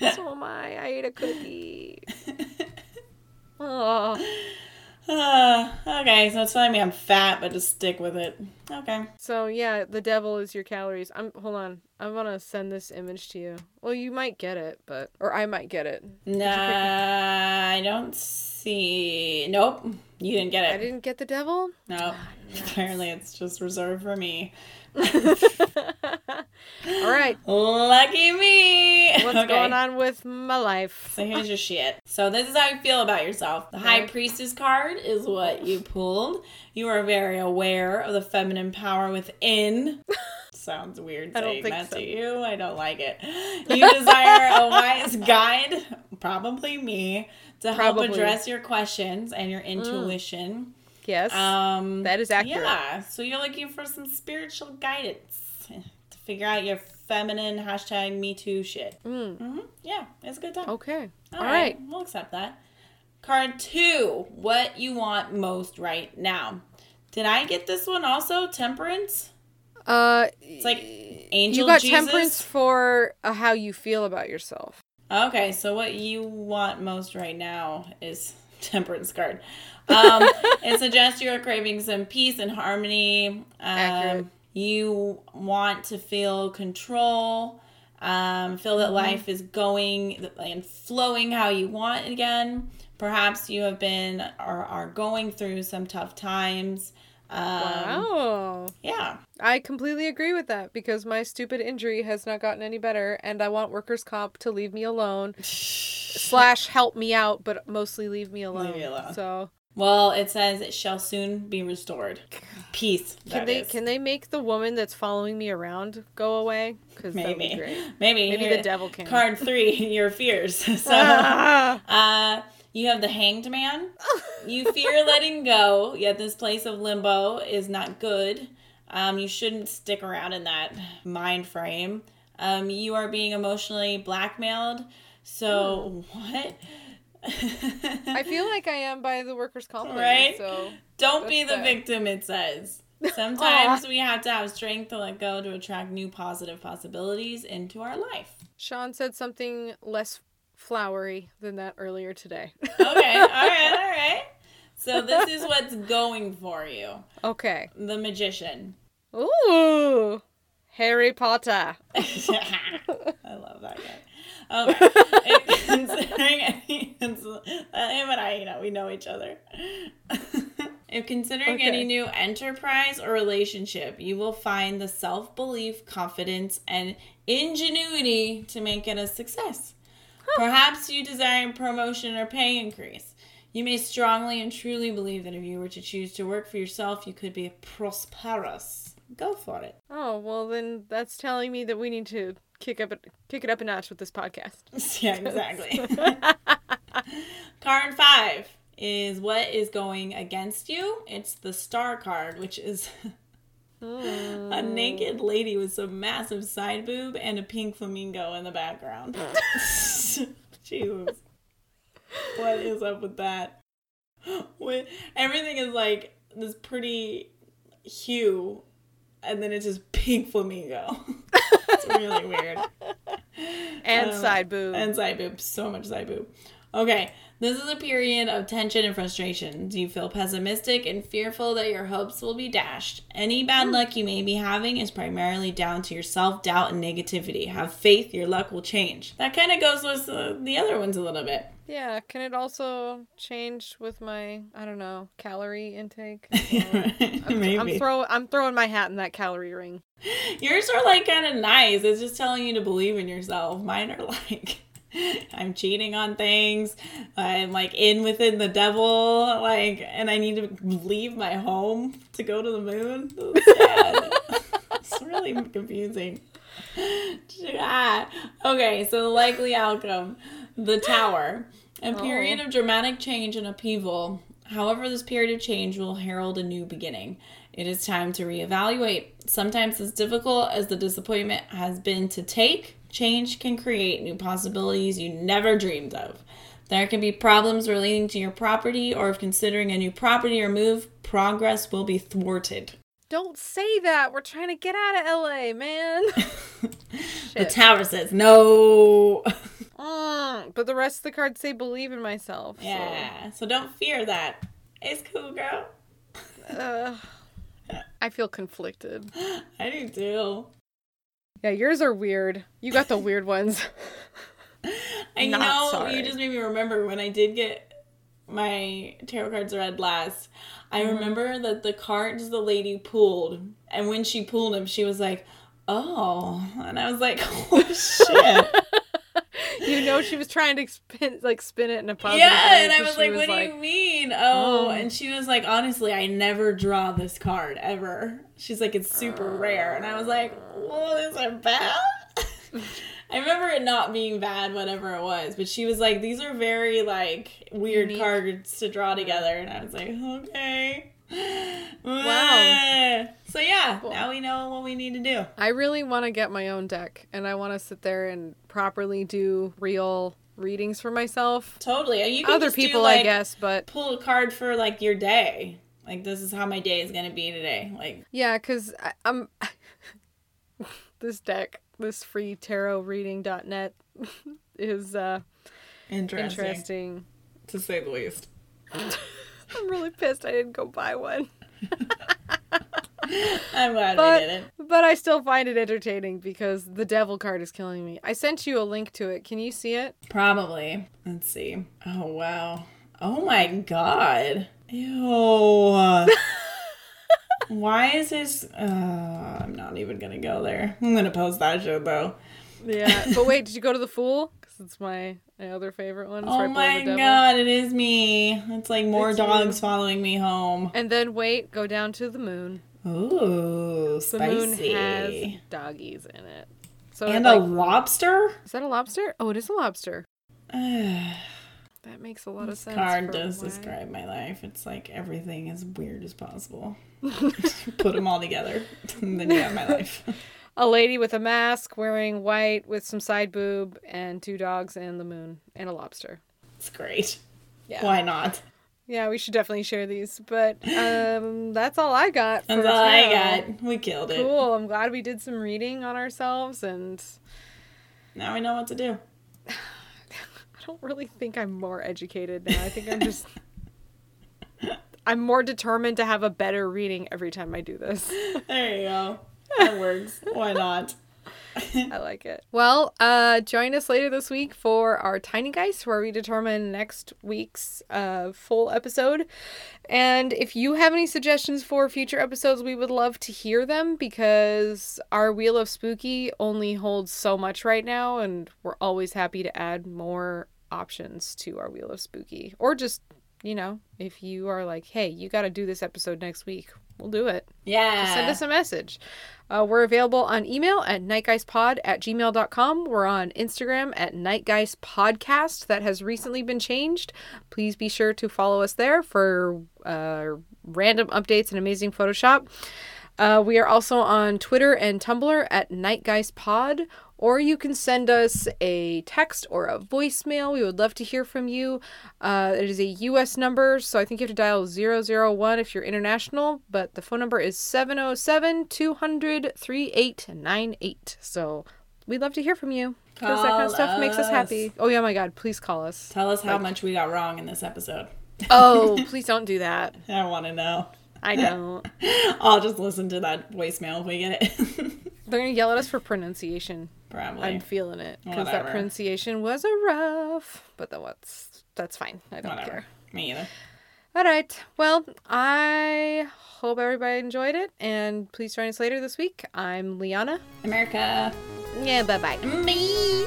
So am I. I ate a cookie. Oh. Uh, okay, so it's telling me I'm fat, but just stick with it. Okay. So yeah, the devil is your calories. I'm hold on. I want to send this image to you. Well, you might get it, but or I might get it. Nah, I don't see. Nope, you didn't get it. I didn't get the devil. No, apparently it's just reserved for me. All right. Lucky me. What's Okay. going on with my life? So here's your shit. So this is how you feel about yourself. The High Priestess card is what you pulled. You are very aware of the feminine power within. Sounds weird I don't saying think that so. to you. I don't like it. You desire a wise guide, probably me, to help Probably. Mm. address your questions and your intuition. Yes. Um, That is accurate. Yeah. So you're looking for some spiritual guidance figure out your feminine hashtag Me Too shit. Mm. hmm Yeah, it's a good time. Okay. All All right. right. We'll accept that. Card two, what you want most right now. Did I get this one also? Temperance? Uh, It's like angel you got Jesus? temperance for uh, how you feel about yourself. Okay, so what you want most right now is temperance card. Um, it suggests you are craving some peace and harmony. Accurate. You want to feel control. Um, feel Mm-hmm. that life is going and flowing how you want again. Perhaps you have been or are going through some tough times. Um, wow. Yeah. I completely agree with that because my stupid injury has not gotten any better and I want workers' comp to leave me alone. slash help me out, but mostly leave me alone. Leave me alone. So Well, it says it shall soon be restored. Peace. can they is. can they make the woman that's following me around go away? Because that would be Maybe. great. Maybe. Maybe the devil can. Card three, your fears. So, Ah! uh, you have the hanged man. You fear letting go, yet this place of limbo is not good. Um, you shouldn't stick around in that mind frame. Um, you are being emotionally blackmailed. So, what? I feel like I am by the workers' comp. Right? So Don't be the victim, it says. Sometimes we have to have strength to let go to attract new positive possibilities into our life. Sean said something less flowery than that earlier today. Okay, all right, all right. So this is what's going for you. okay. The magician. Ooh, Harry Potter. I love that guy. Um, okay. Considering any, him and I, you know, we know each other. if considering Okay. any new enterprise or relationship, you will find the self belief, confidence, and ingenuity to make it a success. Perhaps you desire a promotion or pay increase. You may strongly and truly believe that if you were to choose to work for yourself, you could be prosperous. Go for it. Oh well, then that's telling me that we need to kick up kick it up a notch with this podcast. Yeah, exactly. card five is what is going against you. It's the star card, which is a hmm. naked lady with some massive side boob and a pink flamingo in the background. Jesus. What is up with that? When everything is like this pretty hue, and then it's just pink flamingo. it's really weird. and Um, side boob. And side boob. So much side boob. Okay. This is a period of tension and frustration. Do you feel pessimistic and fearful that your hopes will be dashed. Any bad luck you may be having is primarily down to your self doubt and negativity. Have faith, your luck will change. That kind of goes with uh, the other ones a little bit. Yeah, can it also change with my I don't know calorie intake? Maybe. I'm throw I'm throwing my hat in that calorie ring. Yours are like kind of nice. It's just telling you to believe in yourself. Mine are like, I'm cheating on things. I'm like in within the devil. Like, and I need to leave my home to go to the moon. It's really confusing. Ah. Okay, so the likely outcome the tower. A oh. period of dramatic change and upheaval. However, this period of change will herald a new beginning. It is time to reevaluate. Sometimes, as difficult as the disappointment has been to take, change can create new possibilities you never dreamed of. There can be problems relating to your property, or if considering a new property or move, progress will be thwarted. Don't say that. We're trying to get out of LA, man. The tower says no. Mm, but the rest of the cards say believe in myself. so- yeah, so don't fear that. It's cool, girl. Ugh. I feel conflicted. I do too. Yeah, yours are weird. You got the weird ones. And you Not know, sorry. you just made me remember when I did get my tarot cards read last. I Mm-hmm. remember that the cards the lady pulled, and when she pulled them, she was like, "Oh," and I was like, "Oh shit!" you know she was trying to spin like spin it in a positive yeah, way, and i was like, "What do you mean?" Oh, Oh. and she was like, "Honestly, I never draw this card ever." She's like, "It's super rare," and I was like, "Well, is it bad?" I remember it not being bad, whatever it was, but she was like, "These are very like weird Unique. cards to draw together," and I was like, "Okay." Wow. So yeah, Cool. now we know what we need to do. I really want to get my own deck and I want to sit there and properly do real readings for myself. Totally. You can Other just do, people, I guess, but Pull a card for like your day. Like this is how my day is gonna be today. Like yeah, cuz I'm this deck, this free tarot reading.net is uh interesting, interesting. to say the least. I'm really pissed I didn't go buy one. I'm glad But- we didn't. But I still find it entertaining because the devil card is killing me. I sent you a link to it. Can you see it? Probably. Let's see. Oh wow. Oh my god. Ew. Why is this? Uh, I'm not even gonna go there. I'm gonna post that show though. Yeah. But wait, did you go to the Fool? Because it's my, my other favorite one. Oh right my god, it is me. It's like more It's you. dogs following me home. And then wait, go down to the moon. Ooh, The spicy. moon has doggies in it. So and a like, lobster? is that a lobster? Oh, it is a lobster. That makes a lot of sense. card does why- describe my life. It's like everything as weird as possible. Put them all together, and then you have my life. A lady with a mask, wearing white, with some side boob, and two dogs, and the moon, and a lobster. It's great. Yeah. Why not? Yeah, we should definitely share these. But um, that's all I got. For That's all I got. We killed it. Cool. I'm glad we did some reading on ourselves, and Now we know what to do. I don't really think I'm more educated now. I think I'm just. I'm more determined to have a better reading every time I do this. There you go. That works. Why not? I like it. Well, uh, join us later this week for our Tiny Geist, where we determine next week's uh, full episode. And if you have any suggestions for future episodes, we would love to hear them because our Wheel of Spooky only holds so much right now, and we're always happy to add more options to our Wheel of Spooky. Or just, you know, if you are like, hey, you got to do this episode next week, we'll do it Yeah. send us a message. Uh, we're available on email at nightgeistpod at gmail.com. We're on Instagram at nightgeistpodcast. That has recently been changed. Please be sure to follow us there for uh, random updates and amazing Photoshop. Uh, we are also on Twitter and Tumblr at nightgeistpod. Or you can send us a text or a voicemail. We would love to hear from you. Uh, it is a U.S. number, so I think you have to dial 001 if you're international, but the phone number is 707 200 3898. So we'd love to hear from you because that kind of stuff makes us us. happy. Oh, yeah, my God, please call us. Tell us how much we got wrong in this episode. Oh, please don't do that. I want to know. I don't. I'll just listen to that voicemail if we get it. They're going to yell at us for pronunciation. Probably. I'm feeling it because that pronunciation was a rough, but what's that's fine. I don't Whatever. care. Me either. All right. Well, I hope everybody enjoyed it, and please join us later this week. I'm Liana. Erica. Yeah. Bye bye. Me.